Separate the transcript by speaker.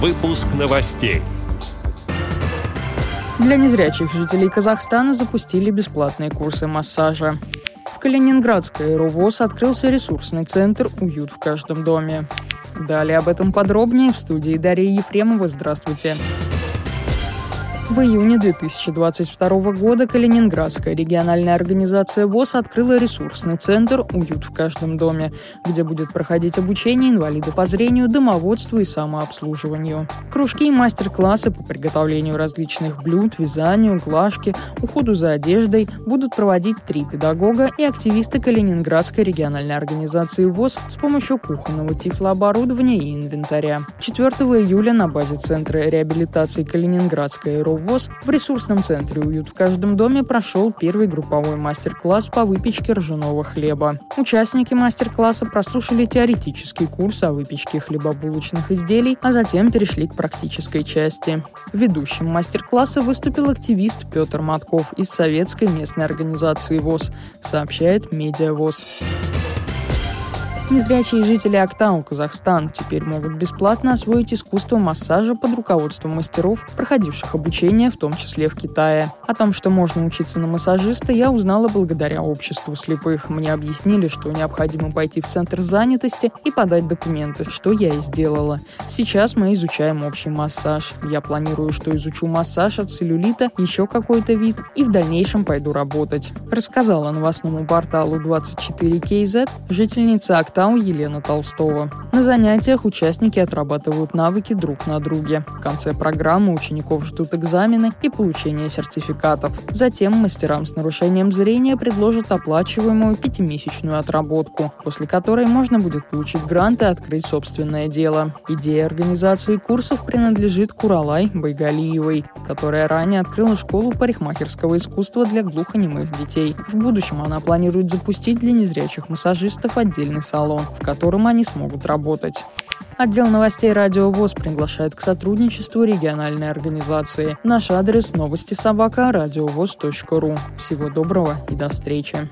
Speaker 1: Выпуск новостей.
Speaker 2: Для незрячих жителей Казахстана запустили бесплатные курсы массажа. В Калининградской аэровоз открылся ресурсный центр «Уют в каждом доме». Далее об этом подробнее в студии Дарья Ефремова. Здравствуйте. Здравствуйте. В июне 2022 года Калининградская региональная организация ВОЗ открыла ресурсный центр «Уют в каждом доме», где будет проходить обучение инвалидов по зрению, домоводству и самообслуживанию. Кружки и мастер-классы по приготовлению различных блюд, вязанию, глажке, уходу за одеждой будут проводить три педагога и активисты Калининградской региональной организации ВОЗ с помощью кухонного тифлооборудования и инвентаря. 4 июля на базе Центра реабилитации Калининградской РО ВОЗ в ресурсном центре «Уют в каждом доме» прошел первый групповой мастер-класс по выпечке ржаного хлеба. Участники мастер-класса прослушали теоретический курс о выпечке хлебобулочных изделий, а затем перешли к практической части. Ведущим мастер-класса выступил активист Петр Матков из советской местной организации ВОЗ, сообщает Медиа ВОЗ. Незрячие жители Актау, Казахстан, теперь могут бесплатно освоить искусство массажа под руководством мастеров, проходивших обучение, в том числе в Китае. О том, что можно учиться на массажиста, я узнала благодаря обществу слепых. Мне объяснили, что необходимо пойти в центр занятости и подать документы, что я и сделала. Сейчас мы изучаем общий массаж. Я планирую, что изучу массаж от целлюлита, еще какой-то вид, и в дальнейшем пойду работать. Рассказала новостному порталу 24KZ жительница Актау Тау Елена Толстова. На занятиях участники отрабатывают навыки друг на друге. В конце программы учеников ждут экзамены и получение сертификатов. Затем мастерам с нарушением зрения предложат оплачиваемую пятимесячную отработку, после которой можно будет получить грант и открыть собственное дело. Идея организации курсов принадлежит Куралай Байгалиевой, которая ранее открыла школу парикмахерского искусства для глухонемых детей. В будущем она планирует запустить для незрячих массажистов отдельный салон салон, в котором они смогут работать. Отдел новостей «Радио ВОЗ» приглашает к сотрудничеству региональной организации. Наш адрес – новости собака ру. Всего доброго и до встречи.